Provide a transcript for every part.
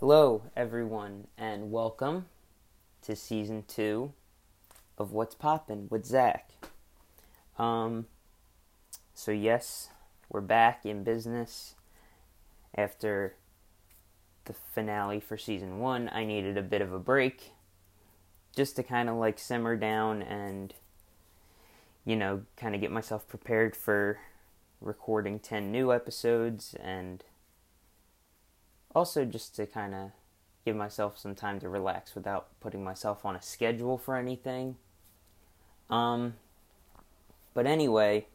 Hello, everyone, and welcome to season two of What's Poppin' with Zach. Um, so yes, we're back in business after the finale for season one. I needed a bit of a break just to kind of like simmer down and, you know, kind of get myself prepared for recording 10 new episodes and also just to kind of give myself some time to relax without putting myself on a schedule for anything. Um, but anyway,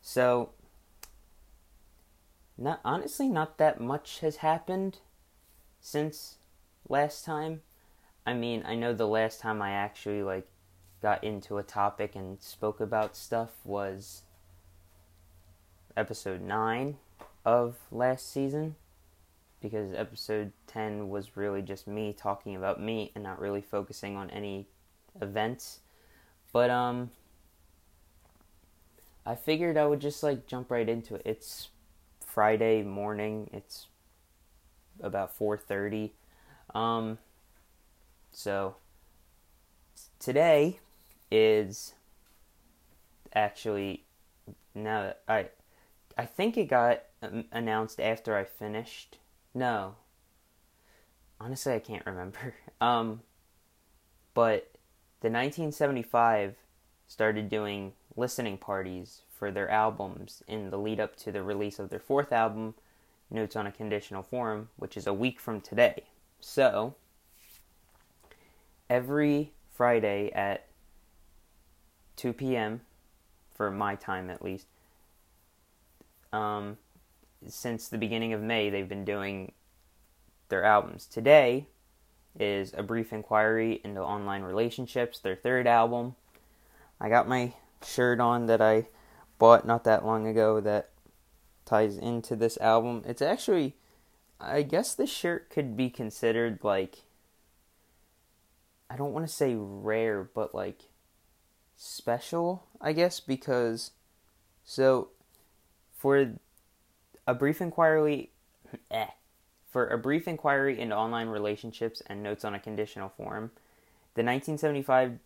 so not honestly not that much has happened since last time. I mean, I know the last time I actually like got into a topic and spoke about stuff was episode 9 of last season because episode 10 was really just me talking about me and not really focusing on any events. But um I figured I would just like jump right into it. It's Friday morning. It's about 4:30. Um so today is actually now that I I think it got um, announced after I finished. No. Honestly, I can't remember. Um but the 1975 started doing listening parties for their albums in the lead up to the release of their fourth album, Notes on a Conditional Form, which is a week from today. So, every Friday at 2 p.m., for my time at least, um, since the beginning of May, they've been doing their albums. Today is A Brief Inquiry into Online Relationships, their third album. I got my shirt on that I bought not that long ago that ties into this album. It's actually, I guess this shirt could be considered like, I don't want to say rare, but like special, I guess, because so for a brief inquiry, eh, for a brief inquiry into online relationships and notes on a conditional form, the 1975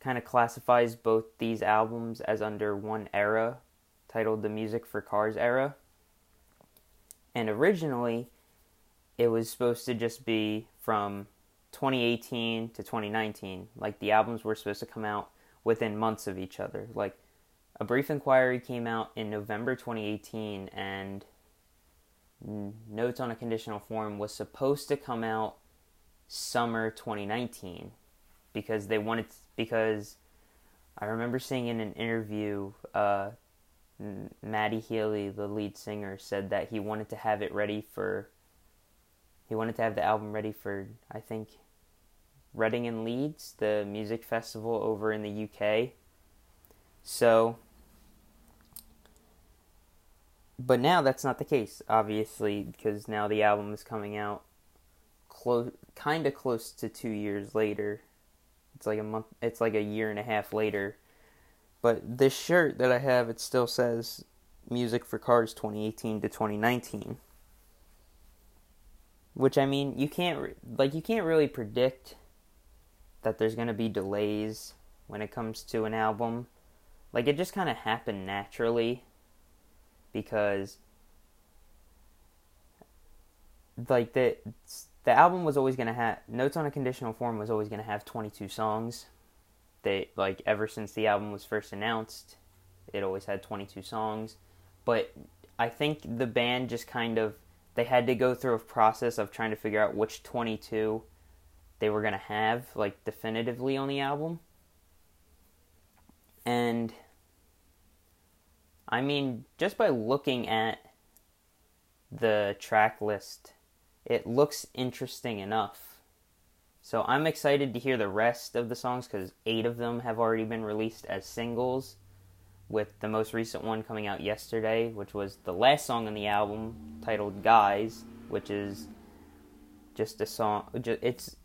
kind of classifies both these albums as under one era, titled the Music for Cars era. And originally, it was supposed to just be from 2018 to 2019. Like the albums were supposed to come out within months of each other. Like a Brief Inquiry came out in November 2018, and Notes on a Conditional Form was supposed to come out summer 2019 because they wanted to, because I remember seeing in an interview uh, Matty Healy, the lead singer, said that he wanted to have it ready for he wanted to have the album ready for I think Reading and Leeds, the music festival over in the UK. So but now that's not the case, obviously, because now the album is coming out close, kind of close to two years later. It's like a month. It's like a year and a half later. But this shirt that I have, it still says "Music for Cars 2018 to 2019," which I mean, you can't like you can't really predict that there's gonna be delays when it comes to an album. Like it just kind of happened naturally because like the the album was always going to have Notes on a Conditional Form was always going to have 22 songs. They like ever since the album was first announced, it always had 22 songs. But I think the band just kind of they had to go through a process of trying to figure out which 22 they were going to have like definitively on the album. And I mean, just by looking at the track list, it looks interesting enough. So I'm excited to hear the rest of the songs because eight of them have already been released as singles, with the most recent one coming out yesterday, which was the last song on the album titled "Guys," which is just a song. It's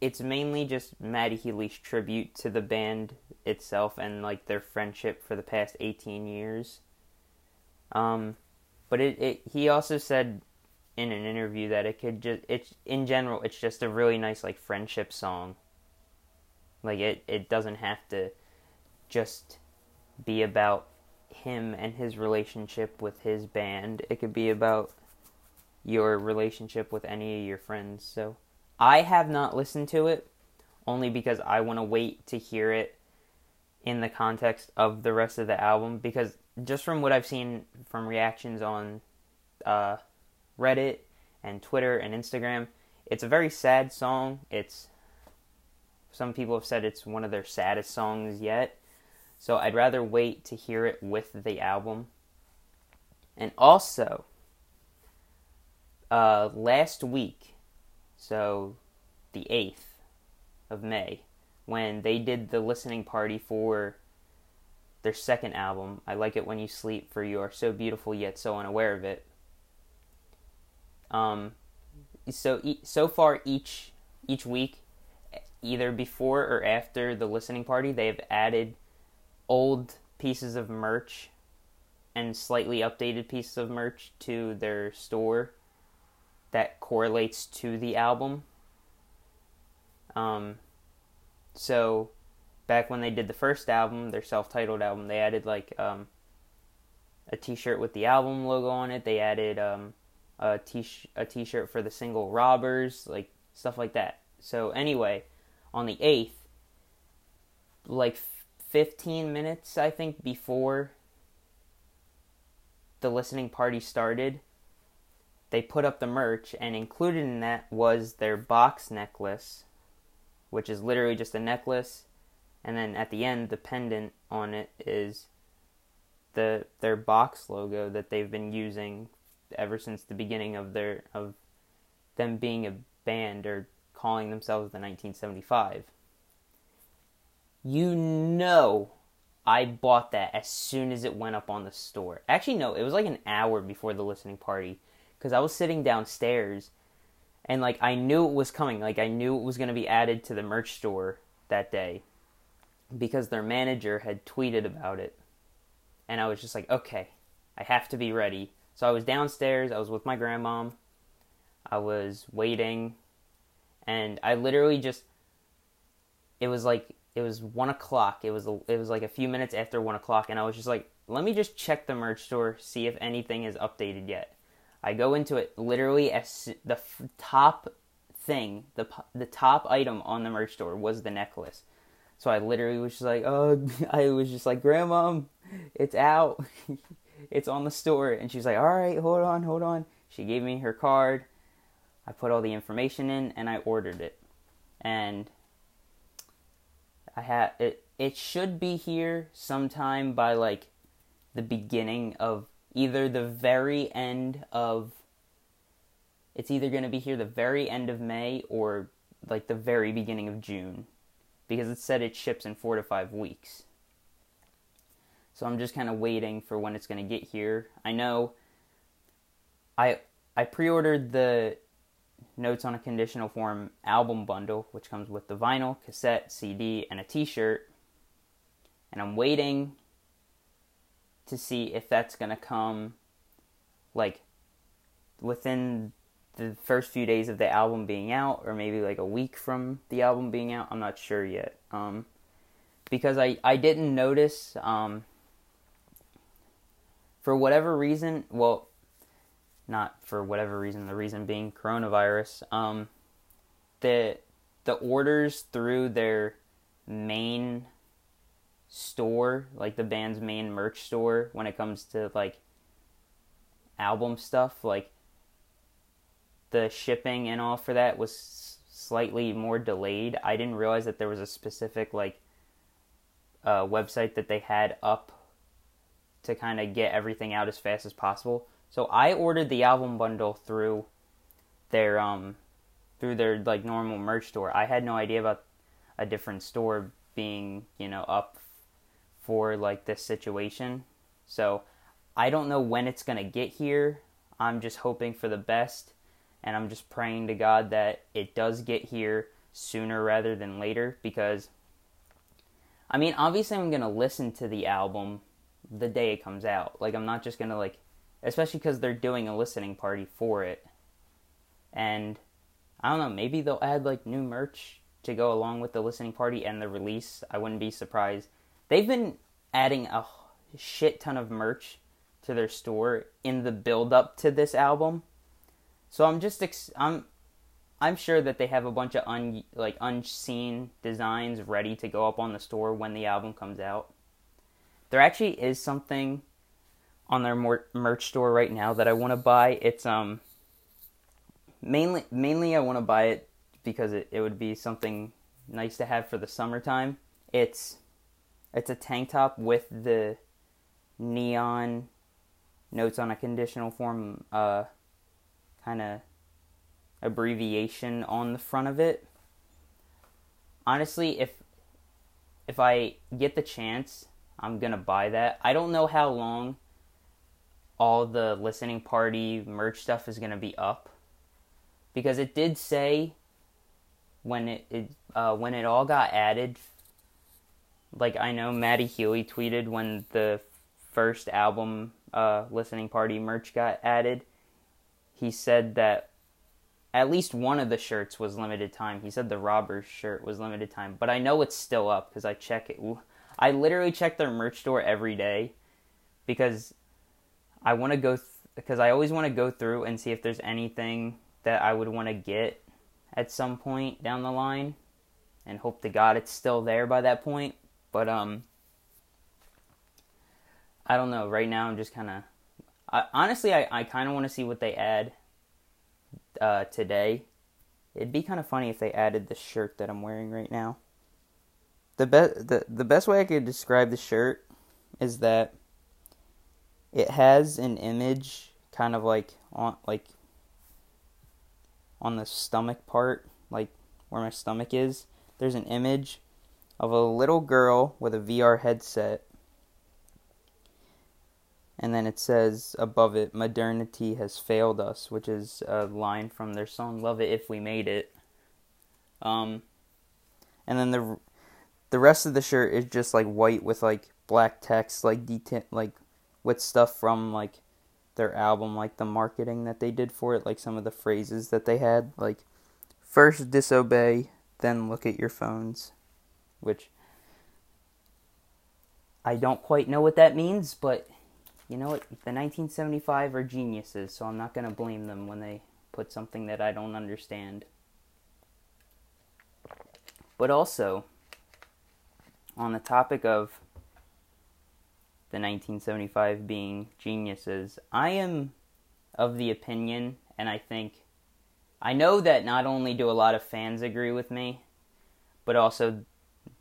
it's mainly just Matty Healy's tribute to the band itself and like their friendship for the past 18 years. Um, but it, it he also said in an interview that it could just it's in general it's just a really nice like friendship song. Like it it doesn't have to just be about him and his relationship with his band. It could be about your relationship with any of your friends. So I have not listened to it only because I want to wait to hear it in the context of the rest of the album because just from what I've seen from reactions on uh, Reddit and Twitter and Instagram, it's a very sad song. It's some people have said it's one of their saddest songs yet. So I'd rather wait to hear it with the album. And also, uh, last week, so the 8th of May, when they did the listening party for their second album, I Like It When You Sleep, for You Are So Beautiful Yet So Unaware of It. Um, so so far each each week, either before or after the listening party, they have added old pieces of merch and slightly updated pieces of merch to their store that correlates to the album. Um, so back when they did the first album, their self-titled album, they added like um, a T-shirt with the album logo on it. They added um, a t a T-shirt for the single "Robbers," like stuff like that. So anyway, on the eighth, like 15 minutes I think before the listening party started, they put up the merch, and included in that was their box necklace, which is literally just a necklace. And then at the end the pendant on it is the their box logo that they've been using ever since the beginning of their of them being a band or calling themselves the 1975 you know I bought that as soon as it went up on the store. Actually, no, it was like an hour before the listening party because I was sitting downstairs and like I knew it was coming. Like I knew it was going to be added to the merch store that day because their manager had tweeted about it. And I was just like, okay, I have to be ready. So I was downstairs, I was with my grandmom, I was waiting, and I literally just, it was like, it was one o'clock. It was it was like a few minutes after one o'clock, and I was just like, let me just check the merch store, see if anything is updated yet. I go into it literally as the top thing, the the top item on the merch store was the necklace. So I literally was just like, oh, I was just like, Grandma, it's out. it's on the store. And she's like, all right, hold on, hold on. She gave me her card. I put all the information in and I ordered it. And I had it it should be here sometime by like the beginning of either the very end of it's either going to be here the very end of May or like the very beginning of June because it said it ships in four to five weeks. So I'm just kind of waiting for when it's going to get here. I know I I pre-ordered the Notes on a Conditional Form album bundle, which comes with the vinyl, cassette, CD, and a t-shirt. And I'm waiting to see if that's going to come like within the first few days of the album being out, or maybe like a week from the album being out. I'm not sure yet. Um, because I, I didn't notice, um, for whatever reason, well, not for whatever reason, the reason being coronavirus, um, the, the orders through their main store, like the band's main merch store, when it comes to like album stuff, like the shipping and all for that was slightly more delayed. I didn't realize that there was a specific like uh, website that they had up to kind of get everything out as fast as possible. So I ordered the album bundle through their um through their like normal merch store. I had no idea about a different store being, you know, up for like this situation. So I don't know when it's going to get here. I'm just hoping for the best and I'm just praying to God that it does get here sooner rather than later because I mean, obviously I'm going to listen to the album the day it comes out. Like I'm not just going to like especially cuz they're doing a listening party for it. and I don't know, maybe they'll add like new merch to go along with the listening party and the release. I wouldn't be surprised. They've been adding a shit ton of merch to their store in the build up to this album. So I'm just ex- I'm I'm sure that they have a bunch of un like unseen designs ready to go up on the store when the album comes out. There actually is something on their mer- merch store right now that I want to buy. It's um mainly mainly I want to buy it because it, it would be something nice to have for the summertime. It's it's a tank top with the neon notes on a conditional form uh kind of abbreviation on the front of it. Honestly, if if I get the chance, I'm to buy that. I don't know how long all the listening party merch stuff is to be up because it did say when it, it uh, when it all got added like I know Matty Healy tweeted when the first album uh, listening party merch got added he said that at least one of the shirts was limited time. He said the robbers shirt was limited time, but I know it's still up because I check it. I literally check their merch store every day because I want to go because I always want to go through and see if there's anything that I would want to get at some point down the line, and hope to God it's still there by that point. But um, I don't know. Right now, I'm just kind of honestly, I, I kind of want to see what they add uh, today. It'd be kind of funny if they added the shirt that I'm wearing right now. The best the the best way I could describe the shirt is that it has an image kind of like on like on the stomach part, like where my stomach is. There's an image of a little girl with a VR headset. And then it says above it modernity has failed us which is a line from their song love it if we made it. Um and then the the rest of the shirt is just like white with like black text like detail like with stuff from like their album like the marketing that they did for it like some of the phrases that they had like first disobey then look at your phones which I don't quite know what that means but you know what? The 1975 are geniuses, so I'm not going to blame them when they put something that I don't understand. But also, on the topic of the 1975 being geniuses, I am of the opinion, and I think, I know that not only do a lot of fans agree with me, but also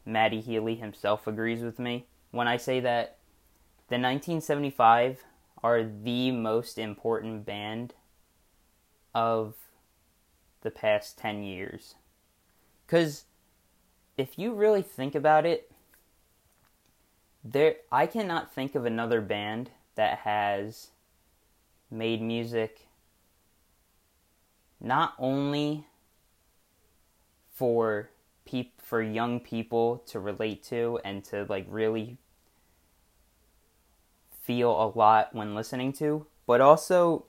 Matty Healy himself agrees with me when I say that the 1975 are the most important band of the past 10 years. Cuz if you really think about it, there I cannot think of another band that has made music not only for peop- for young people to relate to and to like really feel a lot when listening to, but also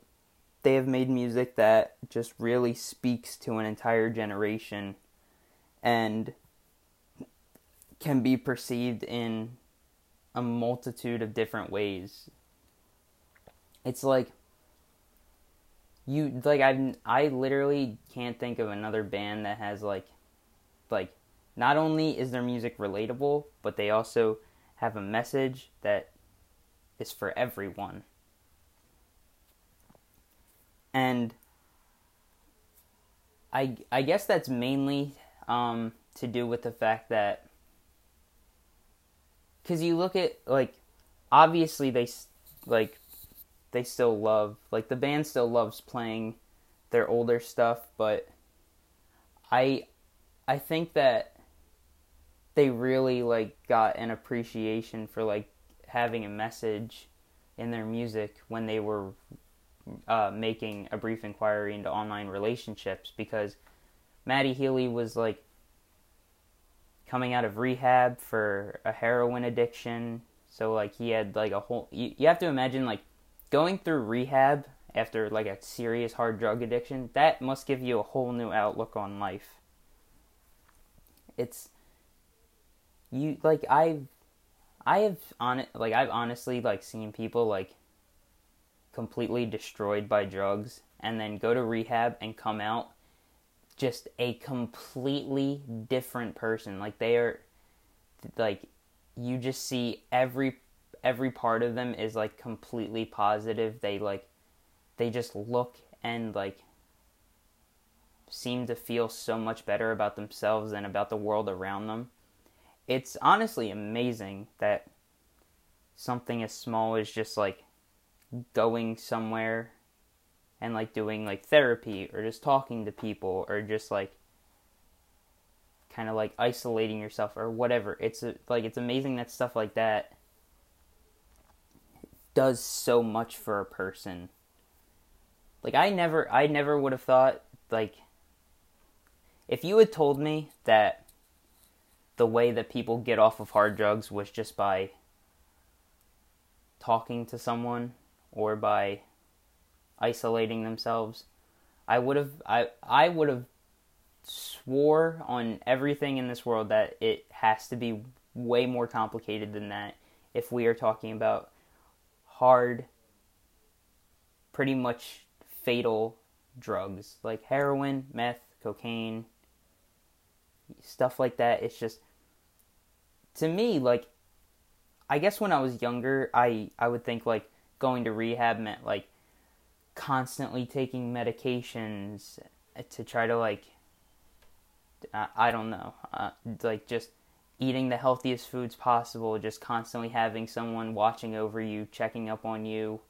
they have made music that just really speaks to an entire generation and can be perceived in a multitude of different ways. It's like you like I I literally can't think of another band that has like like not only is their music relatable, but they also have a message that is for everyone. And I, I guess that's mainly um, to do with the fact that because you look at like obviously they like they still love like the band still loves playing their older stuff but i i think that they really like got an appreciation for like having a message in their music when they were uh, making a brief inquiry into online relationships because Matty Healy was like coming out of rehab for a heroin addiction. So like he had like a whole you, you have to imagine like going through rehab after like a serious hard drug addiction, that must give you a whole new outlook on life. It's you like I've I have on like I've honestly like seen people like completely destroyed by drugs and then go to rehab and come out just a completely different person. Like they are like you just see every every part of them is like completely positive. They like they just look and like seem to feel so much better about themselves and about the world around them. It's honestly amazing that something as small as just like going somewhere and like doing like therapy or just talking to people or just like kind of like isolating yourself or whatever. It's a, like it's amazing that stuff like that does so much for a person. Like I never I never would have thought like if you had told me that the way that people get off of hard drugs was just by talking to someone or by isolating themselves, I would have I I would have swore on everything in this world that it has to be way more complicated than that if we are talking about hard pretty much fatal drugs like heroin, meth, cocaine, stuff like that. It's just to me like I guess when I was younger, I I would think like going to rehab meant like constantly taking medications to try to like uh, I don't know, uh, like just eating the healthiest foods possible, just constantly having someone watching over you, checking up on you,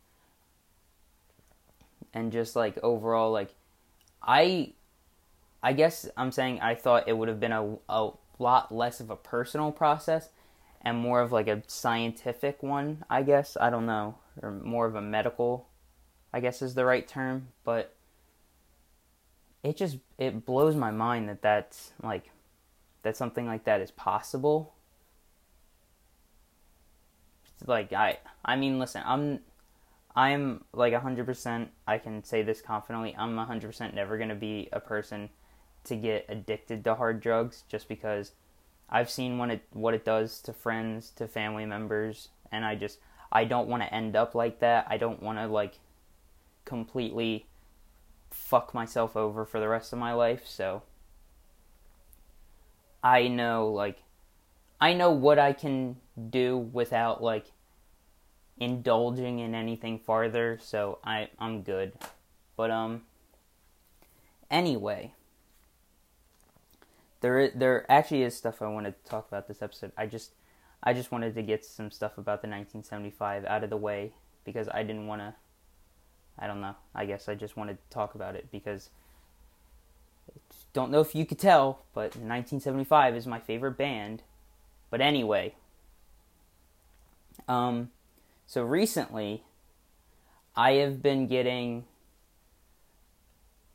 and just like overall like I I guess I'm saying I thought it would have been a a lot less of a personal process and more of like a scientific one, I guess. I don't know, or more of a medical, I guess is the right term, but it just it blows my mind that that's like that something like that is possible. Like I I mean, listen, I'm I'm like 100% I can say this confidently. I'm 100% never going to be a person to get addicted to hard drugs just because I've seen what it what it does to friends, to family members, and I just I don't want to end up like that. I don't want to like completely fuck myself over for the rest of my life. So I know like I know what I can do without like indulging in anything farther, so I I'm good. But um anyway, there is, there actually is stuff I want to talk about this episode. I just I just wanted to get some stuff about the 1975 out of the way because I didn't want to I don't know. I guess I just wanted to talk about it because don't know if you could tell, but 1975 is my favorite band. But anyway, um so recently I have been getting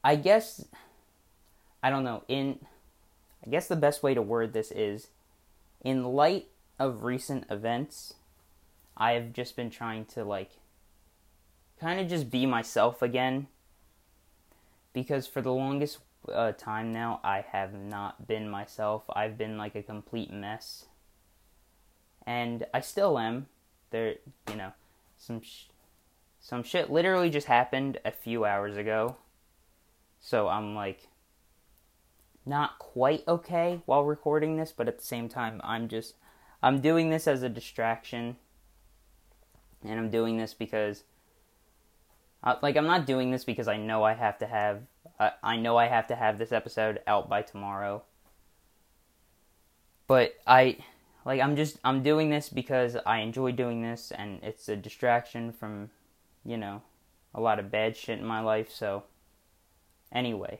I guess I don't know, in I guess the best way to word this is in light of recent events, I have just been trying to like kind of just be myself again because for the longest uh, time now I have not been myself. I've been like a complete mess. And I still am. There, you know, some sh- some shit literally just happened a few hours ago. So I'm like not quite okay while recording this, but at the same time, I'm just I'm doing this as a distraction, and I'm doing this because, uh, like, I'm not doing this because I know I have to have uh, I know I have to have this episode out by tomorrow. But I like I'm just I'm doing this because I enjoy doing this and it's a distraction from, you know, a lot of bad shit in my life, so anyway,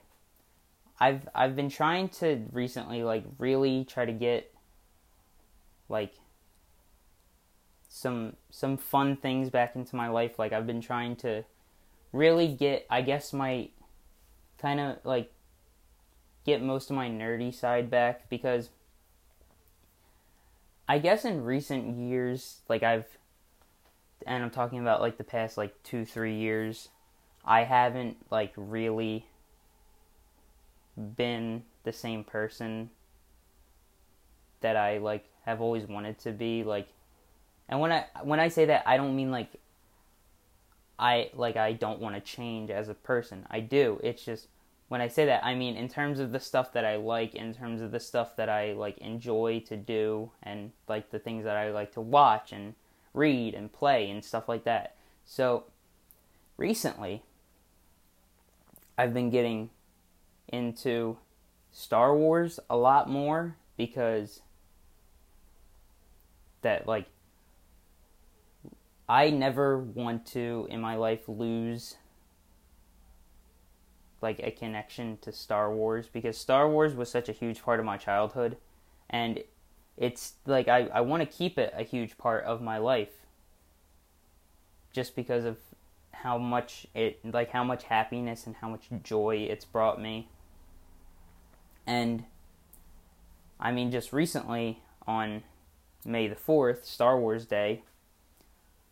I've I've been trying to recently like really try to get like some some fun things back into my life. Like I've been trying to really get I guess my kind of like get most of my nerdy side back because I guess in recent years like I've and I'm talking about like the past like 2 3 years I haven't like really been the same person that I like have always wanted to be like and when I when I say that I don't mean like I like I don't want to change as a person. I do. It's just when I say that I mean in terms of the stuff that I like, in terms of the stuff that I like enjoy to do and like the things that I like to watch and read and play and stuff like that. So recently I've been getting into Star Wars a lot more because that like I never want to in my life lose like a connection to Star Wars because Star Wars was such a huge part of my childhood and it's like I, I want to keep it a huge part of my life just because of how much it like how much happiness and how much joy it's brought me and I mean just recently on May the 4th, Star Wars Day,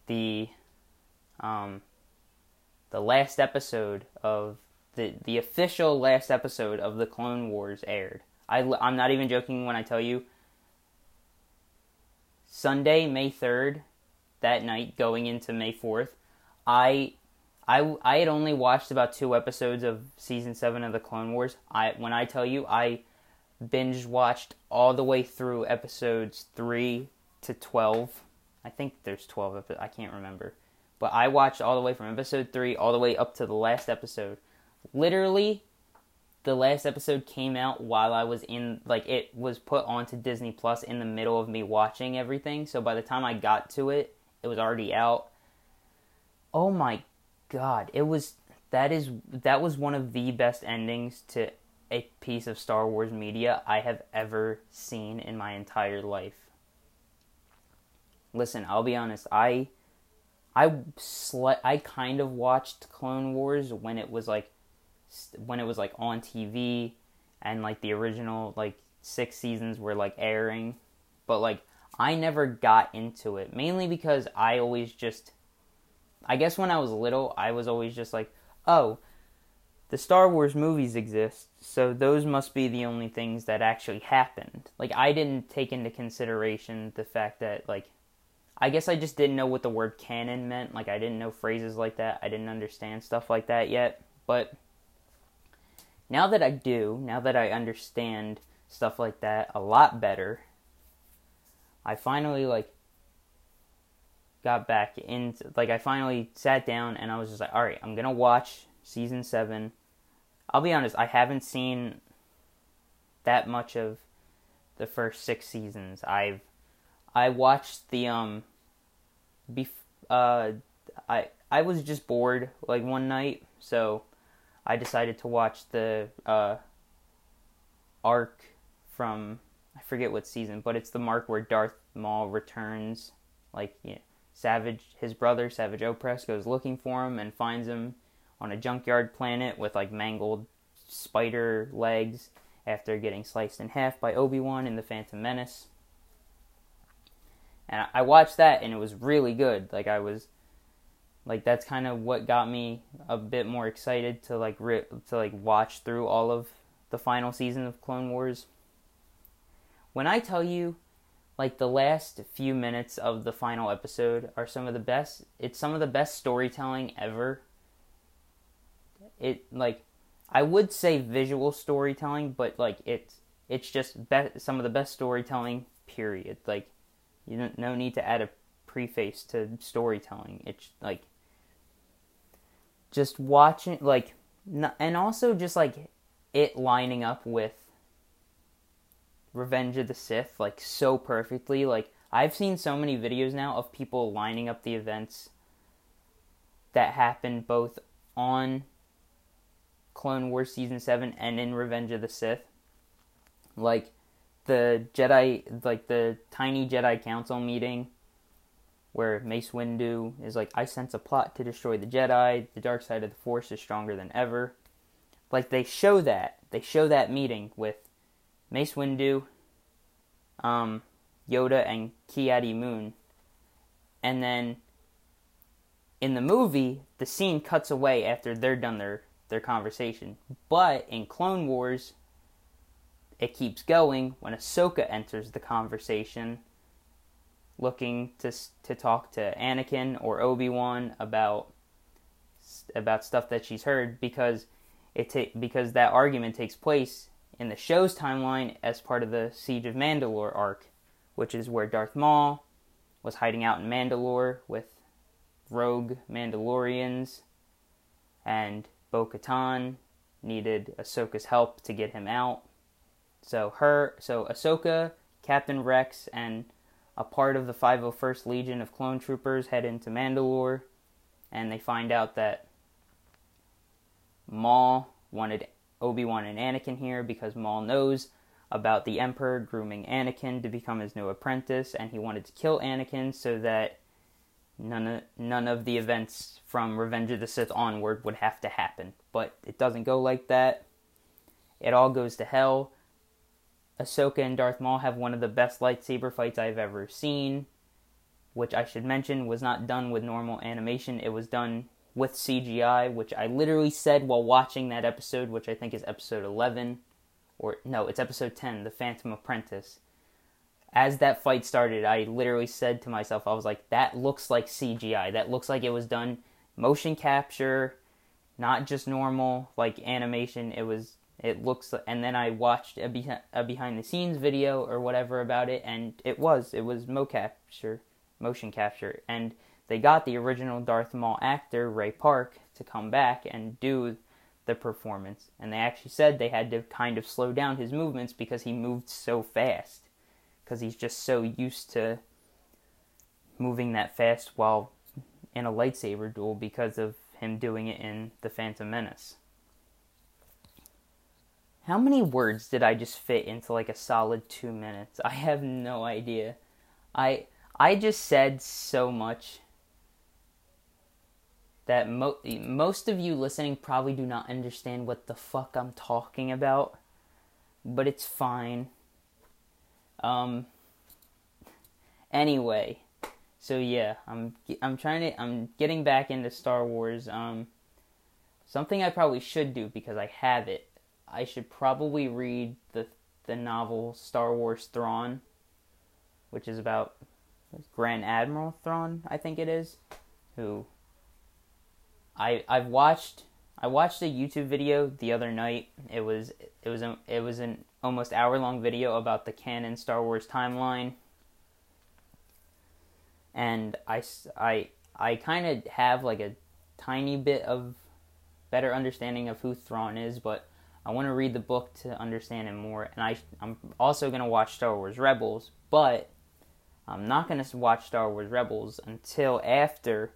the um, the last episode of the the official last episode of the Clone Wars aired. I I'm not even joking when I tell you Sunday, May 3rd, that night going into May 4th, I I I had only watched about 2 episodes of season 7 of the Clone Wars. I when I tell you I binge watched all the way through episodes 3 to 12 I think there's 12 episodes. I can't remember. But I watched all the way from episode 3 all the way up to the last episode. Literally, the last episode came out while I was in, like, it was put onto Disney Plus in the middle of me watching everything. So by the time I got to it, it was already out. Oh my god. It was, that is, that was one of the best endings to a piece of Star Wars media I have ever seen in my entire life listen, I'll be honest. I I sle- I kind of watched Clone Wars when it was like when it was like on TV and like the original like six seasons were like airing, but like I never got into it mainly because I always just I guess when I was little, I was always just like, "Oh, the Star Wars movies exist, so those must be the only things that actually happened." Like I didn't take into consideration the fact that like I guess I just didn't know what the word canon meant. Like I didn't know phrases like that. I didn't understand stuff like that yet. But now that I do, now that I understand stuff like that a lot better, I finally like got back into like I finally sat down and I was just like, all right, I'm gonna watch season seven. I'll be honest, I haven't seen that much of the first six seasons. I've I watched the um bef- uh I I was just bored like one night, so I decided to watch the uh arc from I forget what season, but it's the mark where Darth Maul returns like know, Savage his brother Savage Opress goes looking for him and finds him on a junkyard planet with like mangled spider legs after getting sliced in half by Obi-Wan in the Phantom Menace and I watched that and it was really good. Like I was like that's kind of what got me a bit more excited to like ri- to like watch through all of the final season of Clone Wars. When I tell you like the last few minutes of the final episode are some of the best it's some of the best storytelling ever. It like I would say visual storytelling, but like it's it's just be- some of the best storytelling period. Like you don't no need to add a preface to storytelling. It's like just watching like and also just like it lining up with Revenge of the Sith like so perfectly. Like I've seen so many videos now of people lining up the events that happened both on Clone Wars season 7 and in Revenge of the Sith. Like the Jedi, like the tiny Jedi Council meeting, where Mace Windu is like, "I sense a plot to destroy the Jedi. The dark side of the Force is stronger than ever." Like they show that they show that meeting with Mace Windu, um, Yoda, and Ki-Adi-Mundi, and then in the movie, the scene cuts away after they're done their their conversation. But in Clone Wars, it keeps going when Ahsoka enters the conversation, looking to to talk to Anakin or Obi Wan about about stuff that she's heard because it ta- because that argument takes place in the show's timeline as part of the Siege of Mandalore arc, which is where Darth Maul was hiding out in Mandalore with rogue Mandalorians, and Bo Katan needed Ahsoka's help to get him out. So her, so Ahsoka, Captain Rex, and a part of the 501st Legion of Clone Troopers head into Mandalore, and they find out that Maul wanted Obi Wan and Anakin here because Maul knows about the Emperor grooming Anakin to become his new apprentice, and he wanted to kill Anakin so that none of, none of the events from Revenge of the Sith onward would have to happen. But it doesn't go like that. It all goes to hell. Ahsoka and Darth Maul have one of the best lightsaber fights I've ever seen, which I should mention was not done with normal animation. It was done with CGI, which I literally said while watching that episode, which I think is episode 11, or no, it's episode 10, The Phantom Apprentice. As that fight started, I literally said to myself, I was like, that looks like CGI. That looks like it was done motion capture, not just normal like animation. It was, it looks, and then I watched a, behind, a behind the scenes video or whatever about it, and it was, it was mo capture, motion capture, and they got the original Darth Maul actor Ray Park to come back and do the performance. And they actually said they had to kind of slow down his movements because he moved so fast. Because he's just so used to moving that fast while in a lightsaber duel because of him doing it in The Phantom Menace. How many words did I just fit into like a solid two minutes? I have no idea. I I just said so much that mo- most of you listening probably do not understand what the fuck I'm talking about, but it's fine. Um anyway, so yeah, I'm I'm trying to I'm getting back into Star Wars um something I probably should do because I have it. I should probably read the the novel Star Wars Thrawn, which is about Grand Admiral Thrawn, I think it is, who I I've watched I watched a YouTube video the other night. It was it was a, it was an almost hour long video about the canon Star Wars timeline, and I I I kind of have like a tiny bit of better understanding of who Thrawn is, but I want to read the book to understand him more. And I I'm also gonna watch Star Wars Rebels, but I'm not gonna watch Star Wars Rebels until after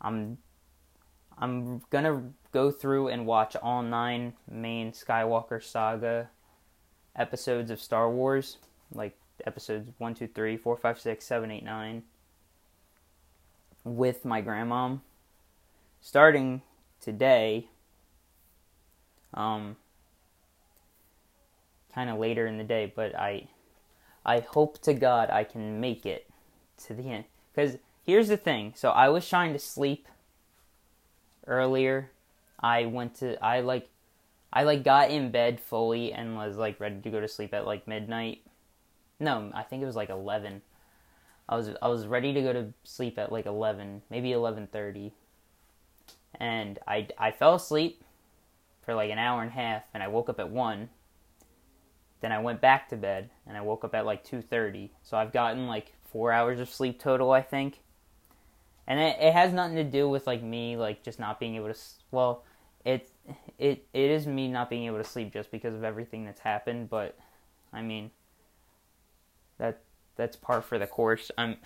I'm I'm gonna go through and watch all nine main Skywalker saga episodes of Star Wars, like episodes 1, 2, 3, 4, 5, 6, 7, 8, 9, with my grandma. Starting today, um, kind of later in the day, but I, I hope to God I can make it to the end. Because here's the thing so I was trying to sleep earlier. I went to I like I like got in bed fully and was like ready to go to sleep at like midnight. No, I think it was like 11. I was I was ready to go to sleep at like 11, maybe 11:30. And I I fell asleep for like an hour and a half and I woke up at 1. Then I went back to bed and I woke up at like 2:30. So I've gotten like 4 hours of sleep total, I think and it, it has nothing to do with like me like just not being able to well it it it is me not being able to sleep just because of everything that's happened but i mean that that's par for the course. I'm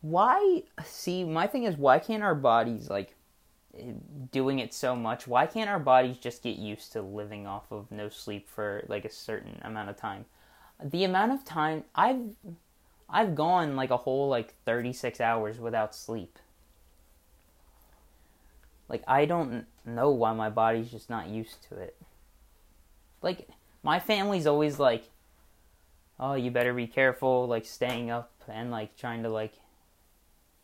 why see my thing is why can't our bodies like doing it so much? Why can't our bodies just get used to living off of no sleep for like a certain amount of time? The amount of time i've I've gone like a whole like 36 hours without sleep. Like I don't know why my body's just not used to it. Like my family's always like oh, you better be careful like staying up and like trying to like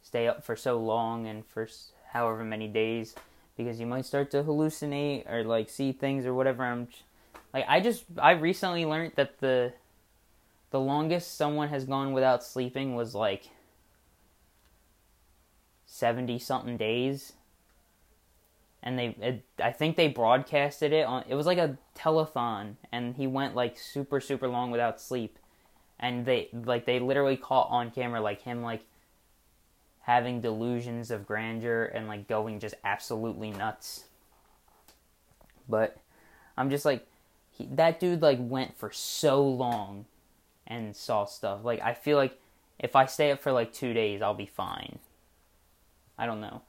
stay up for so long and for however many days because you might start to hallucinate or like see things or whatever. I'm like I just I recently learned that the the longest someone has gone without sleeping was like 70 something days. And they it, i think they broadcasted it on it was like a telethon and he went like super super long without sleep. And they like they literally caught on camera like him like having delusions of grandeur and like going just absolutely nuts. But i'm just like he, that dude like went for so long and saw stuff like i feel like if i stay up for like two days i'll be fine I don't know.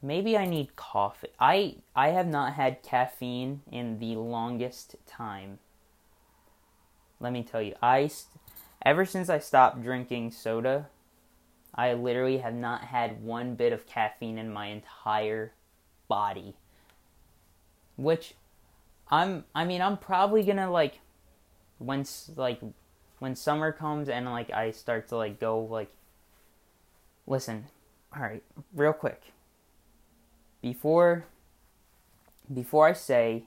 Maybe I need coffee. I I have not had caffeine in the longest time. Let me tell you, I ever since I stopped drinking soda, I literally have not had one bit of caffeine in my entire body. Which I'm I mean, I'm probably going to like once like when summer comes and like I start to like go like listen, all right, real quick. Before before I say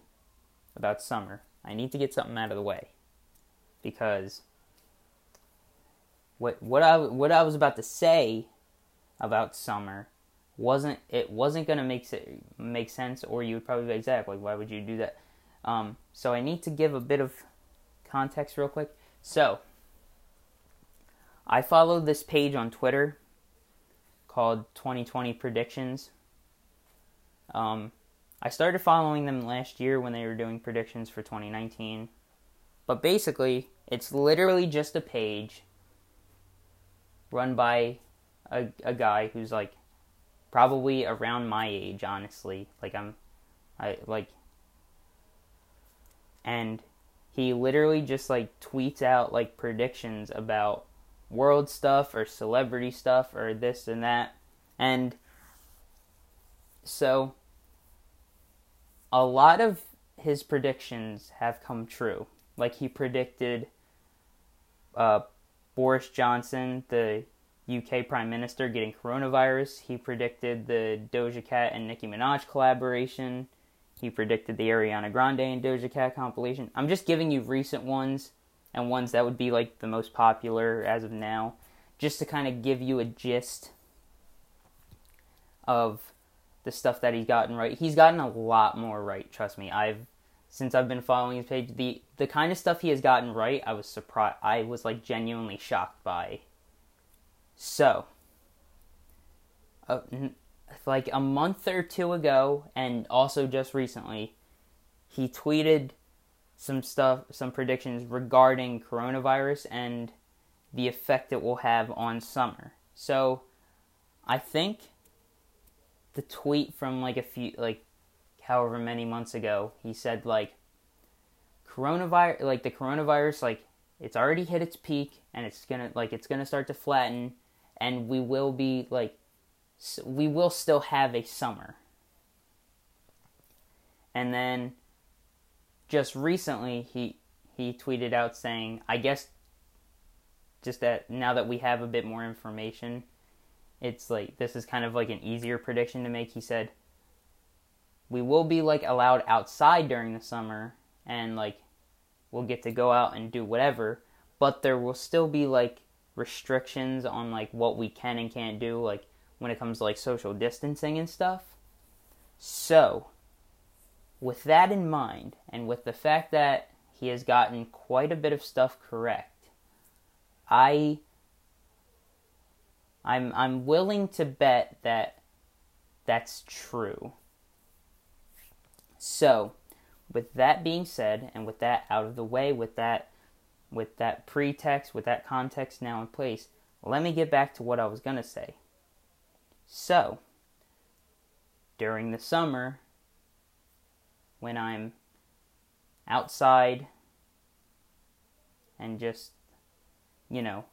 about summer, I need to get something out of the way because what what I what I was about to say about summer wasn't it wasn't gonna make make sense, or you would probably be like, exactly like, why would you do that? Um, so I need to give a bit of context real quick. So I follow this page on Twitter called 2020 Predictions. Um, I started following them last year when they were doing predictions for 2019. But basically, it's literally just a page run by a, a guy who's like probably around my age, honestly. Like, I'm, I like, and he literally just like tweets out like predictions about world stuff or celebrity stuff or this and that. And so a lot of his predictions have come true. Like he predicted uh, Boris Johnson, the UK Prime Minister, getting coronavirus. He predicted the Doja Cat and Nicki Minaj collaboration. He predicted the Ariana Grande and Doja Cat compilation. I'm just giving you recent ones and ones that would be like the most popular as of now, just to kind of give you a gist of the stuff that he's gotten right. He's gotten a lot more right, trust me. I've since I've been following his page, the the kind of stuff he has gotten right, I was surprised. I was like genuinely shocked by. So, uh, like a month or two ago, and also just recently, he tweeted some stuff, some predictions regarding coronavirus and the effect it will have on summer. So, I think the tweet from like a few, like however many months ago, he said like coronavirus, like the coronavirus, like it's already hit its peak and it's gonna like it's gonna start to flatten, and we will be like we will still have a summer. And then just recently he he tweeted out saying, "I guess just that now that we have a bit more information, it's like this is kind of like an easier prediction to make." He said, "We will be like allowed outside during the summer and like we'll get to go out and do whatever, but there will still be like restrictions on like what we can and can't do like when it comes to like social distancing and stuff." So, with that in mind, and with the fact that he has gotten quite a bit of stuff correct, I I'm I'm willing to bet that that's true. So, with that being said, and with that out of the way, with that with that pretext, with that context now in place, let me get back to what I was gonna say. So, during the summer, when I'm outside and just you know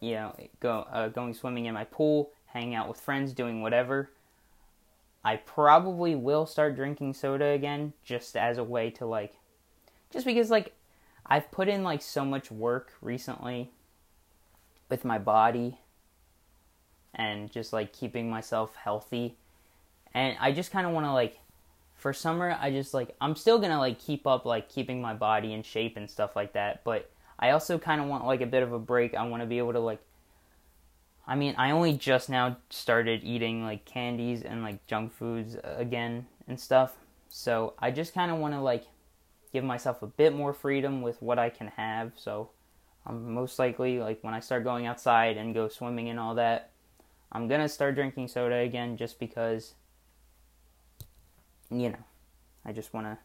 you know go uh, going swimming in my pool, hanging out with friends, doing whatever. I probably will start drinking soda again just as a way to like just because like I've put in like so much work recently with my body and just like keeping myself healthy. And I just kind of want to like for summer I just like I'm still going to like keep up like keeping my body in shape and stuff like that, but I also kind of want like a bit of a break. I want to be able to like I mean, I only just now started eating like candies and like junk foods uh, again and stuff. So I just kind of want to like give myself a bit more freedom with what I can have. So I'm most likely like when I start going outside and go swimming and all that, I'm to start drinking soda again just because you know, I just want to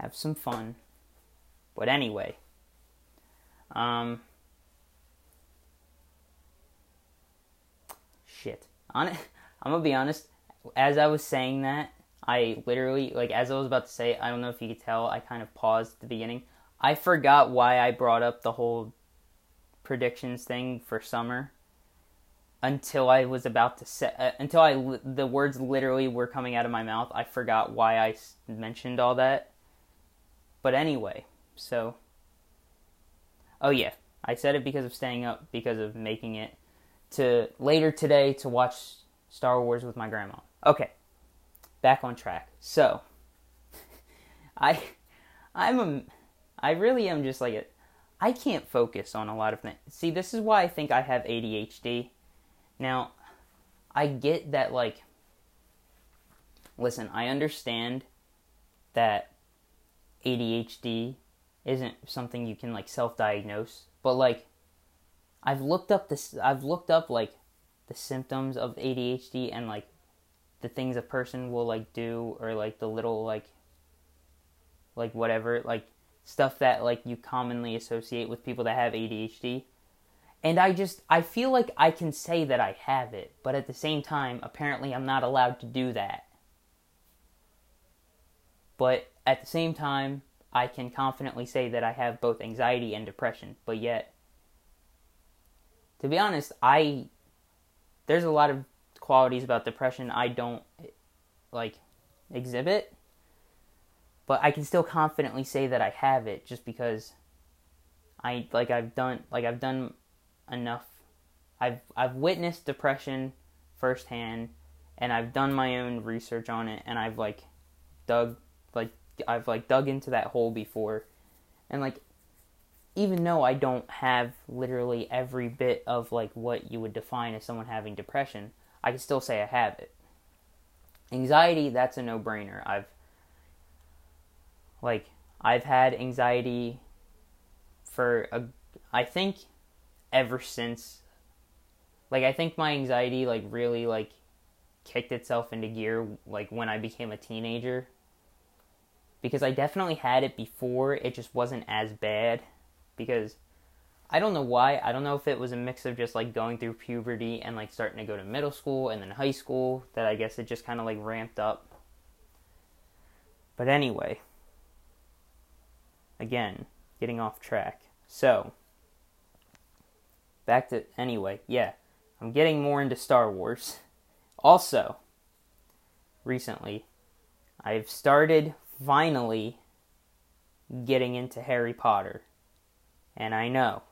have some fun. But anyway, um shit. On I'm gonna be honest. As I was saying that, I literally like as I was about to say. I don't know if you could tell. I kind of paused at the beginning. I forgot why I brought up the whole predictions thing for summer until I was about to say uh, until I the words literally were coming out of my mouth. I forgot why I mentioned all that. But anyway, so oh yeah, I said it because of staying up because of making it to later today to watch Star Wars with my grandma. Okay, back on track. So, I, I'm a, I really am just like I can't focus on a lot of things. See, this is why I think I have ADHD. Now, I get that like, listen, I understand that ADHD isn't something you can like self-diagnose, but like I've looked up this. I've looked up like the symptoms of ADHD and like the things a person will like do or like the little like like whatever like stuff that like you commonly associate with people that have ADHD. And I just I feel like I can say that I have it, but at the same time apparently I'm not allowed to do that. But at the same time I can confidently say that I have both anxiety and depression, but yet to be honest, I there's a lot of qualities about depression I don't like exhibit, but I can still confidently say that I have it just because I like I've done like I've done enough I've I've witnessed depression firsthand and I've done my own research on it and I've like dug like I've like dug into that hole before and like even though I don't have literally every bit of like what you would define as someone having depression, I can still say I have it. Anxiety, that's a no-brainer. I've like I've had anxiety for a I think ever since like I think my anxiety like really like kicked itself into gear like when I became a teenager because I definitely had it before it just wasn't as bad because I don't know why. I don't know if it was a mix of just like going through puberty and like starting to go to middle school and then high school that I guess it just kind of like ramped up. But anyway, again, getting off track. So, back to anyway, yeah, I'm getting more into Star Wars. Also, recently, I've started finally getting into Harry Potter. And I know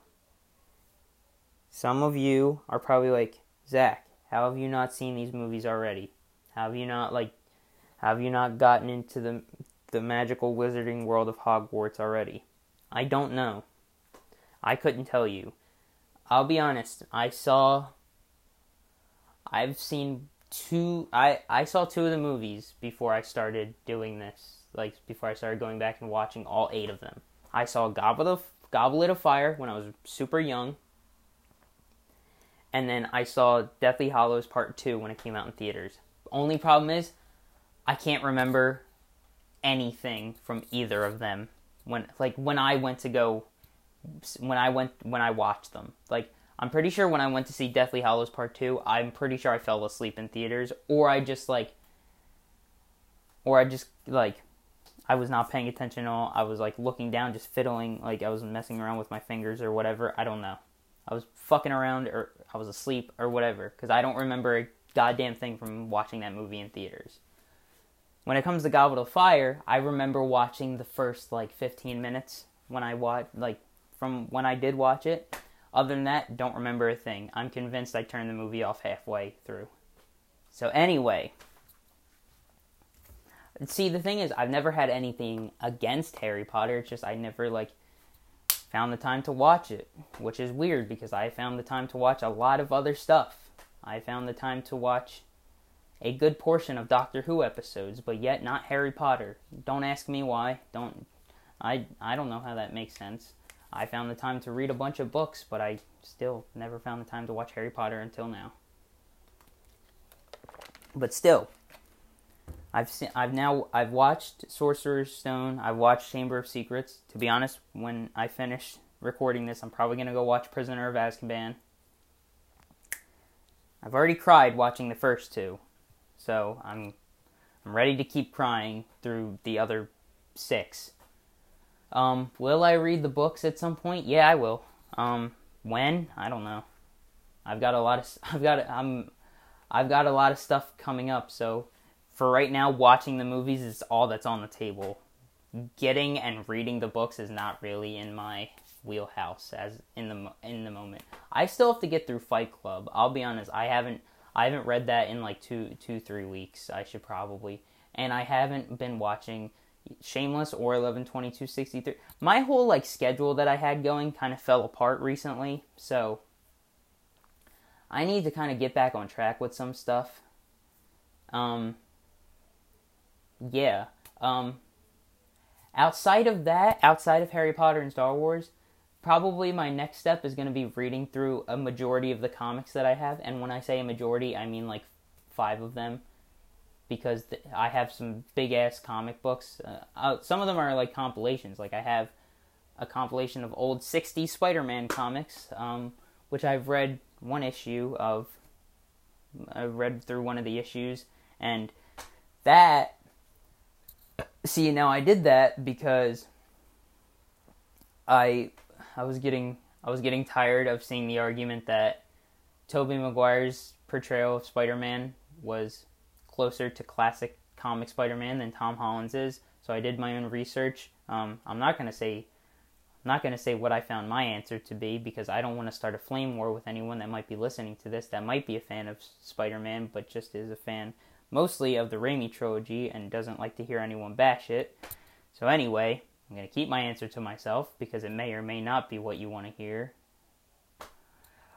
some of you are probably like, Zach, how have you not seen these movies already? How have you not like have you not gotten into the the magical wizarding world of Hogwarts already? I don't know. I couldn't tell you. I'll be honest, I saw I've seen two I I saw two of the movies before I started doing this. Like before I started going back and watching all 8 of them. I saw Goblet of Goblet of Fire when I was super young. And then I saw Deathly Hallows Part 2 when it came out in theaters. Only problem is, I can't remember anything from either of them when like when I went to go when I went when I watched them. Like I'm pretty sure when I went to see Deathly Hallows Part 2, I'm pretty sure I fell asleep in theaters or I just like or I just like I was not paying attention at all. I was like looking down, just fiddling, like I was messing around with my fingers or whatever. I don't know. I was fucking around or I was asleep or whatever because I don't remember a goddamn thing from watching that movie in theaters. When it comes to Goblet of Fire, I remember watching the first like 15 minutes when I watched, like from when I did watch it. Other than that, don't remember a thing. I'm convinced I turned the movie off halfway through. So anyway, see the thing is, I've never had anything against Harry Potter. It's just I never like found the time to watch it, which is weird because I found the time to watch a lot of other stuff. I found the time to watch a good portion of Doctor Who episodes, but yet not Harry Potter. Don't ask me why. Don't I I don't know how that makes sense. I found the time to read a bunch of books, but I still never found the time to watch Harry Potter until now. But still, I've seen, I've now I've watched Sorcerer's Stone. I've watched Chamber of Secrets. To be honest, when I finish recording this, I'm probably gonna go watch Prisoner of Azkaban. I've already cried watching the first two, so I'm I'm ready to keep crying through the other six. Um, will I read the books at some point? Yeah, I will. Um, when? I don't know. I've got a lot of I've got I'm I've got a lot of stuff coming up, so for right now, watching the movies is all that's on the table. Getting and reading the books is not really in my wheelhouse as in the in the moment. I still have to get through Fight Club. I'll be honest, I haven't I haven't read that in like two two three weeks. I should probably, and I haven't been watching Shameless or eleven twenty two sixty three. My whole like schedule that I had going kind of fell apart recently, so I need to kind of get back on track with some stuff. Um, yeah. Um, outside of that, outside of Harry Potter and Star Wars, probably my next step is going to be reading through a majority of the comics that I have. And when I say a majority, I mean like five of them. Because th- I have some big ass comic books. Uh, uh, some of them are like compilations. Like I have a compilation of old 60s Spider Man comics, um, which I've read one issue of. I read through one of the issues. And that see now I did that because I I was getting I was getting tired of seeing the argument that Tobey Maguire's portrayal of Spider-Man was closer to classic comic Spider-Man than Tom Holland's is. So I did my own research. Um, I'm not gonna say I'm not gonna say what I found my answer to be because I don't want to start a flame war with anyone that might be listening to this that might be a fan of Spider-Man but just is a fan mostly of the Raimi trilogy and doesn't like to hear anyone bash it. So, anyway, I'm to keep my answer to myself because it may or may not be what you want to hear.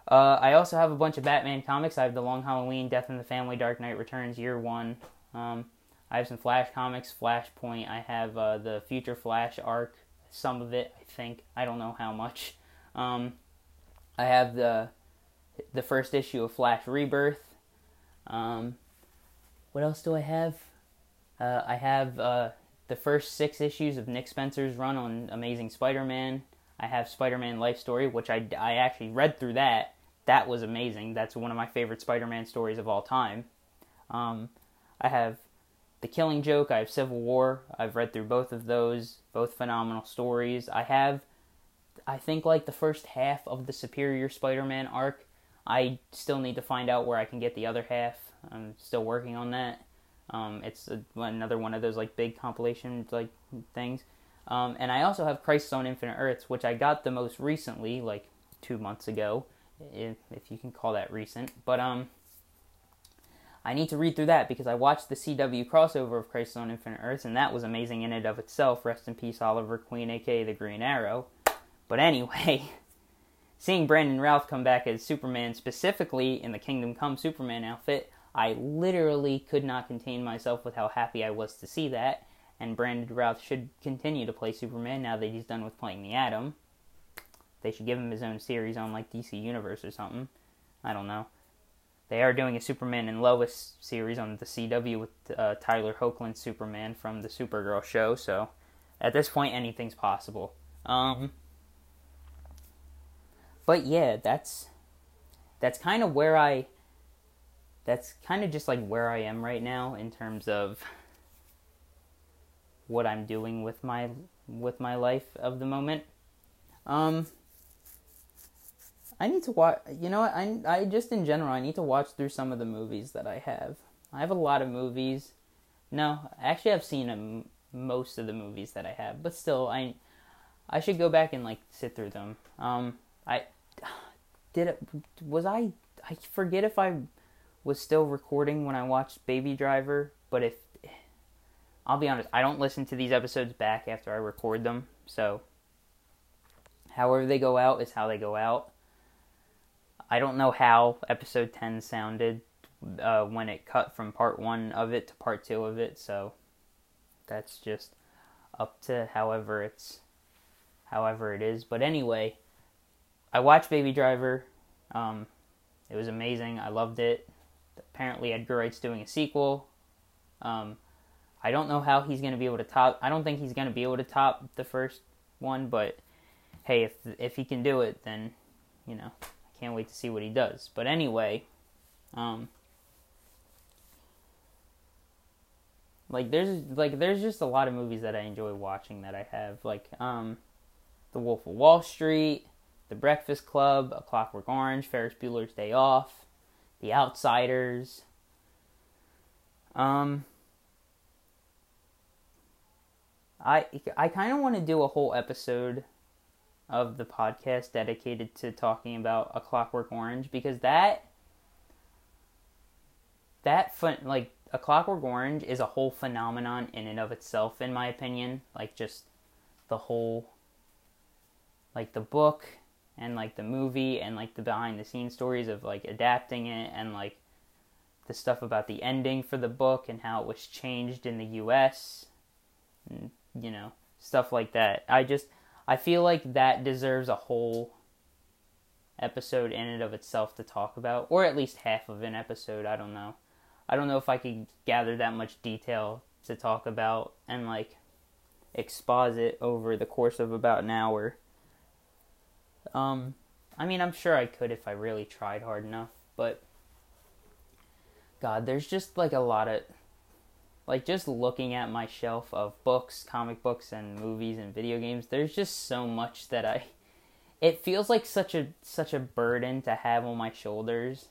Uh, I also have a bunch of Batman comics. I have The Long Halloween, Death in the Family, Dark Knight Returns, Year One. Um, I have some Flash comics, Flashpoint. I have uh, the Future Flash arc, some of it, I think. I don't know how much. Um, I have the the first issue of Flash Rebirth. Um, what else do I have? Uh, I have uh, the first six issues of Nick Spencer's run on Amazing Spider-Man. I have Spider-Man Life Story, which I, I actually read through that. That was amazing. That's one of my favorite Spider-Man stories of all time. Um, I have The Killing Joke. I have Civil War. I've read through both of those. Both phenomenal stories. I have, I think, like the first half of the Superior Spider-Man arc. I still need to find out where I can get the other half. I'm still working on that. Um, it's a, another one of those like big compilation like things. Um, and I also have Crisis on Infinite Earths, which I got the most recently, like two months ago, if, if you can call that recent. But um, I need to read through that because I watched the CW crossover of Crisis on Infinite Earths, and that was amazing in and of itself. Rest in peace, Oliver Queen, aka the Green Arrow. But anyway, seeing Brandon Routh come back as Superman, specifically in the Kingdom Come Superman outfit, I literally could not contain myself with how happy I was to see that. And Brandon Routh should continue to play Superman now that he's done with playing the Atom. They should give him his own series on like DC Universe or something. I don't know. They are doing a Superman and Lois series on the CW with uh, Tyler Hoechlin's Superman from the Supergirl show. So at this point, anything's possible. Um, but yeah, that's that's kind of where I that's kind of just like where I am right now in terms of what I'm doing with my with my life of the moment. Um I need to watch you know I I just in general I need to watch through some of the movies that I have. I have a lot of movies. No, actually I've seen a, most of the movies that I have, but still I I should go back and like sit through them. Um I did it was I I forget if I was still recording when I watched Baby Driver, but if I'll be honest, I don't listen to these episodes back after I record them, so however they go out is how they go out. I don't know how episode 10 sounded uh, when it cut from part 1 of it to part 2 of it, so that's just up to however it's however it is. But anyway, I watched Baby Driver. Um, it was amazing. I loved it. Apparently, Edgar Wright's doing a sequel. Um, I don't know how he's going to be able to top. I don't think he's going to be able to top the first one, but hey, if if he can do it, then you know, can't wait to see what he does. But anyway, um, like there's like there's just a lot of movies that I enjoy watching that I have like um, The Wolf of Wall Street, The Breakfast Club, A Clockwork Orange, Ferris Bueller's Day Off, The Outsiders. Um, I I kind of want to do a whole episode of the podcast dedicated to talking about A Clockwork Orange because that that fun like A Clockwork Orange is a whole phenomenon in and of itself in my opinion like just the whole like the book and like the movie and like the behind the scenes stories of like adapting it and like the stuff about the ending for the book and how it was changed in the US and you know, stuff like that. I just I feel like that deserves a whole episode in and of itself to talk about, or at least half of an episode. I don't know. I don't know if I could gather that much detail to talk about and like exposit over the course of about an hour. Um, I mean, I'm sure I could if I really tried hard enough, but God, there's just like a lot of like just looking at my shelf of books, comic books and movies and video games, there's just so much that I it feels like such a such a burden to have on my shoulders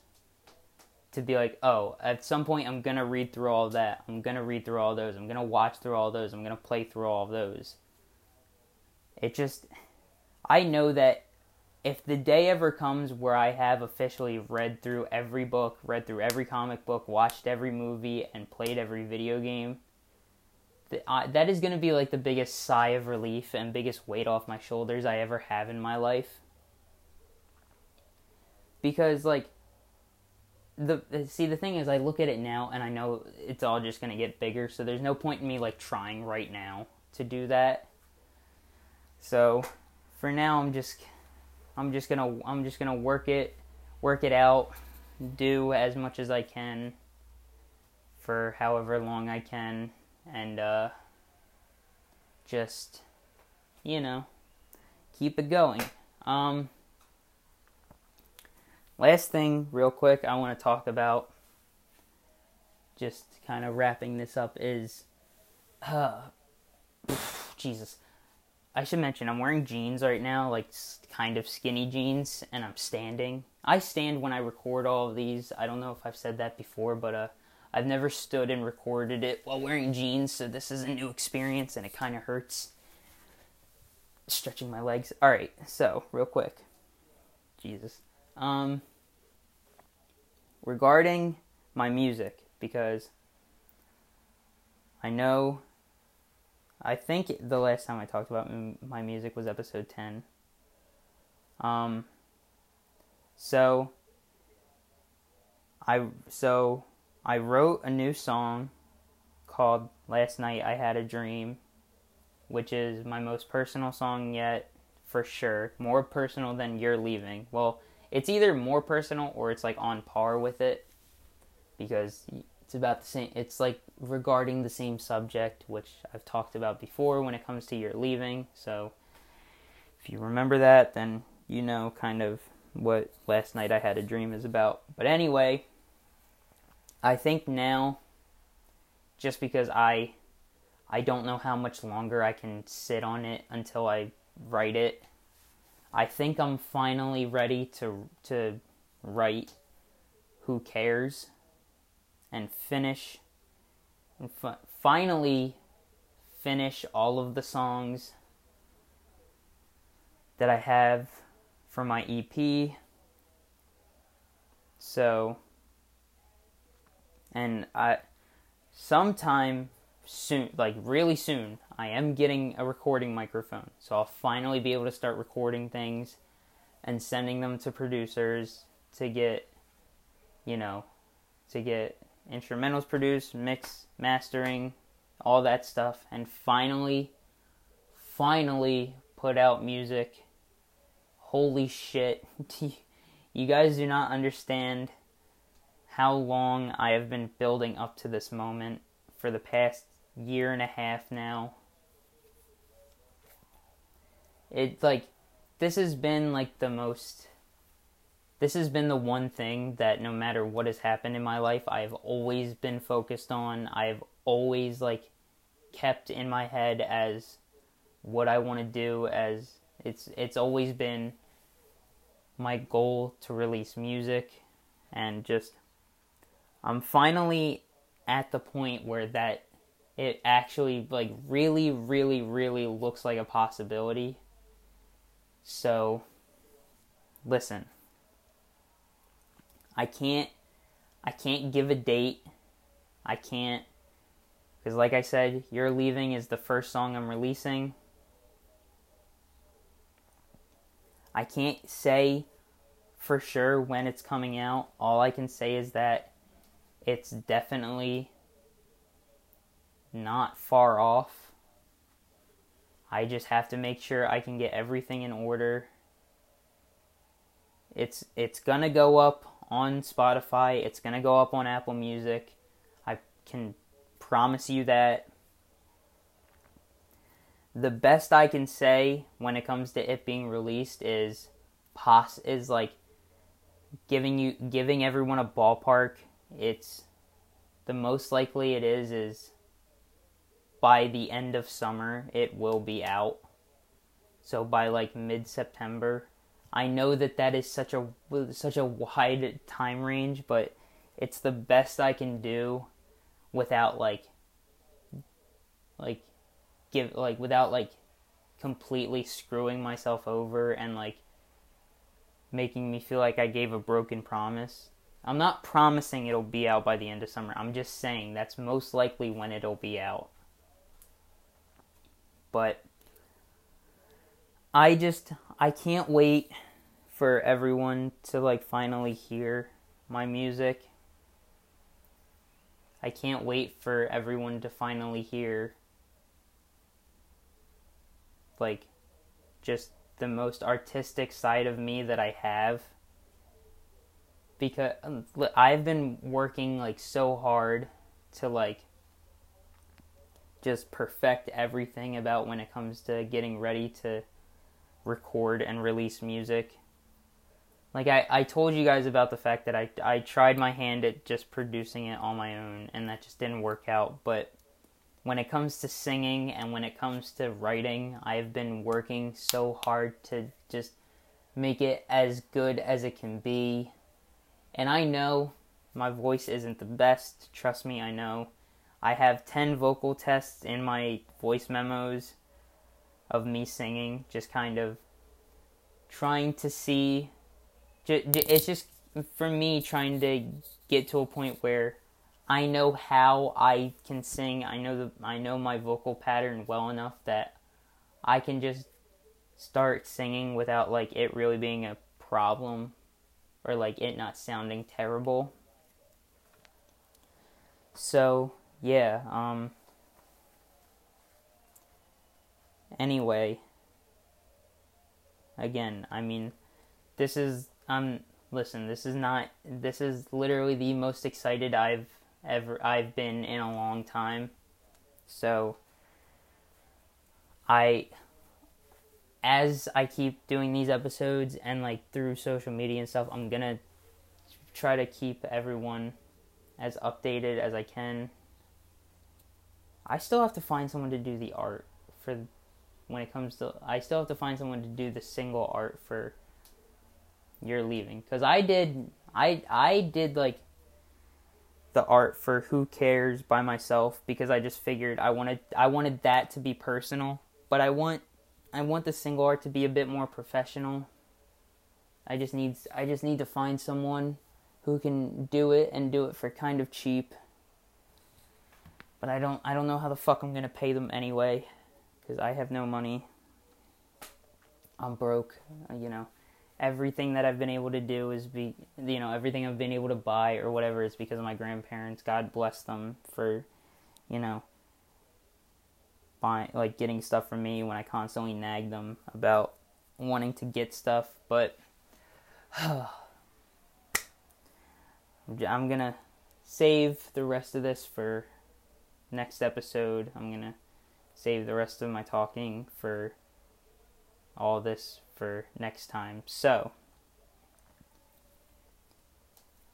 to be like, "Oh, at some point I'm going to read through all that. I'm going to read through all those. I'm going to watch through all those. I'm going to play through all those." It just I know that if the day ever comes where I have officially read through every book, read through every comic book, watched every movie, and played every video game, that is going to be like the biggest sigh of relief and biggest weight off my shoulders I ever have in my life. Because, like, the see the thing is I look at it now and I know it's all just going to get bigger so there's no point in me like trying right now to do that. So, for now I'm just I'm just gonna I'm just gonna work it work it out, do as much as I can for however long I can, and uh, just you know keep it going. Um, last thing, real quick, I want to talk about just kind of wrapping this up is uh, Jesus I should mention I'm wearing jeans right now, like kind of skinny jeans, and I'm standing. I stand when I record all of these. I don't know if I've said that before, but uh, I've never stood and recorded it while wearing jeans, so this is a new experience, and it kind of hurts. Stretching my legs. All right, so real quick, Jesus. Um, regarding my music, because I know I think the last time I talked about my music was episode 10. Um so I so I wrote a new song called Last Night I Had a Dream, which is my most personal song yet for sure. More personal than You're Leaving. Well, it's either more personal or it's like on par with it because it's about the same. It's like regarding the same subject, which I've talked about before when it comes to You're Leaving. So if you remember that, then you know kind of what last night I had a dream is about. But anyway, I think now, just because I I don't know how much longer I can sit on it until I write it. I think I'm finally ready to to write Who Cares and finish and f- finally finish all of the songs that I have for my EP So, and I, sometime soon, like really soon, I am getting a recording microphone. So I'll finally be able to start recording things and sending them to producers to get, you know, to get instrumentals produced, mix, mastering, all that stuff, and finally, finally put out music. Holy shit. you guys do not understand how long I have been building up to this moment for the past year and a half now. It's like this has been like the most this has been the one thing that no matter what has happened in my life, I've always been focused on. I've always like kept in my head as what I want to do as it's it's always been my goal to release music and just I'm finally at the point where that it actually like really really really looks like a possibility so listen I can't I can't give a date I can't because like I said you're leaving is the first song I'm releasing I can't say for sure when it's coming out. All I can say is that it's definitely not far off. I just have to make sure I can get everything in order. It's it's going to go up on Spotify. It's going to go up on Apple Music. I can promise you that the best I can say when it comes to it being released is pos is like giving you giving everyone a ballpark. It's the most likely it is is by the end of summer it will be out. So by like mid September. I know that that is such a such a wide time range, but it's the best I can do without like like give like without like completely screwing myself over and like making me feel like I gave a broken promise. I'm not promising it'll be out by the end of summer. I'm just saying that's most likely when it'll be out. But I just I can't wait for everyone to like finally hear my music. I can't wait for everyone to finally hear like just the most artistic side of me that I have because um, I've been working like so hard to like just perfect everything about when it comes to getting ready to record and release music. Like I, I told you guys about the fact that I, I tried my hand at just producing it on my own and that just didn't work out, but when it comes to singing and when it comes to writing, I've been working so hard to just make it as good as it can be. And I know my voice isn't the best. Trust me, I know. I have 10 vocal tests in my voice memos of me singing, just kind of trying to see. It's just for me trying to get to a point where I know how I can sing. I know the I know my vocal pattern well enough that I can just start singing without like it really being a problem or like it not sounding terrible. So, yeah, um anyway, again, I mean, this is um listen, this is not this is literally the most excited I've ever I've been in a long time. So I as I keep doing these episodes and like through social media and stuff, I'm going to try to keep everyone as updated as I can. I still have to find someone to do the art for when it comes to I still have to find someone to do the single art for you're leaving cuz I did I I did like the art for Who Cares by myself because I just figured I wanted I wanted that to be personal, but I want I want the single art to be a bit more professional. I just need I just need to find someone who can do it and do it for kind of cheap. But I don't I don't know how the fuck I'm going to pay them anyway cuz I have no money. I'm broke, uh, you know. Everything that I've been able to do is be you know, everything I've been able to buy or whatever is because of my grandparents. God bless them for you know, buying like getting stuff from me when I constantly nag them about wanting to get stuff, but I'm gonna save the rest of this for next episode. I'm gonna save the rest of my talking for all this for next time. So,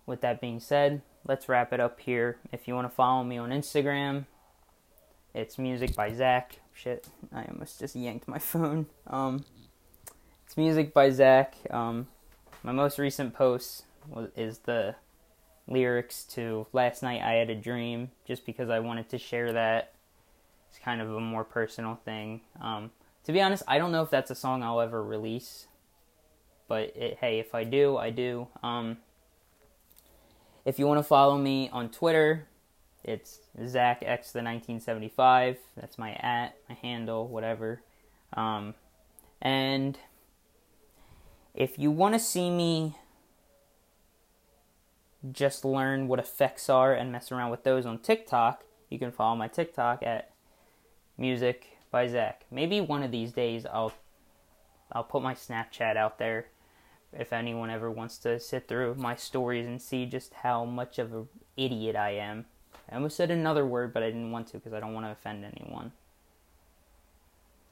with that being said, let's wrap it up here. If you want to follow me on Instagram, it's music by Zach. Shit, I almost just yanked my phone. Um, it's music by Zach. Um, my most recent post was, is the lyrics to Last Night I Had a Dream, just because I wanted to share that. It's kind of a more personal thing. Um, to be honest, I don't know if that's a song I'll ever release, but it, hey, if I do, I do. Um, if you want to follow me on Twitter, it's Zach X the 1975. That's my at, my handle, whatever. Um, and if you want to see me just learn what effects are and mess around with those on TikTok, you can follow my TikTok at music by Zach. Maybe one of these days I'll I'll put my Snapchat out there if anyone ever wants to sit through my stories and see just how much of an idiot I am. I almost said another word, but I didn't want to because I don't want to offend anyone.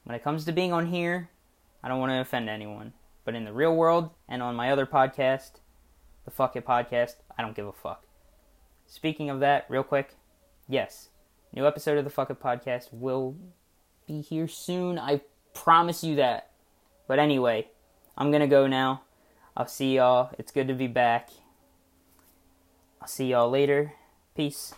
When it comes to being on here, I don't want to offend anyone. But in the real world and on my other podcast, the Fuck It Podcast, I don't give a fuck. Speaking of that, real quick, yes, new episode of the Fuck It Podcast will be here soon. I promise you that. But anyway, I'm gonna go now. I'll see y'all. It's good to be back. I'll see y'all later. Peace.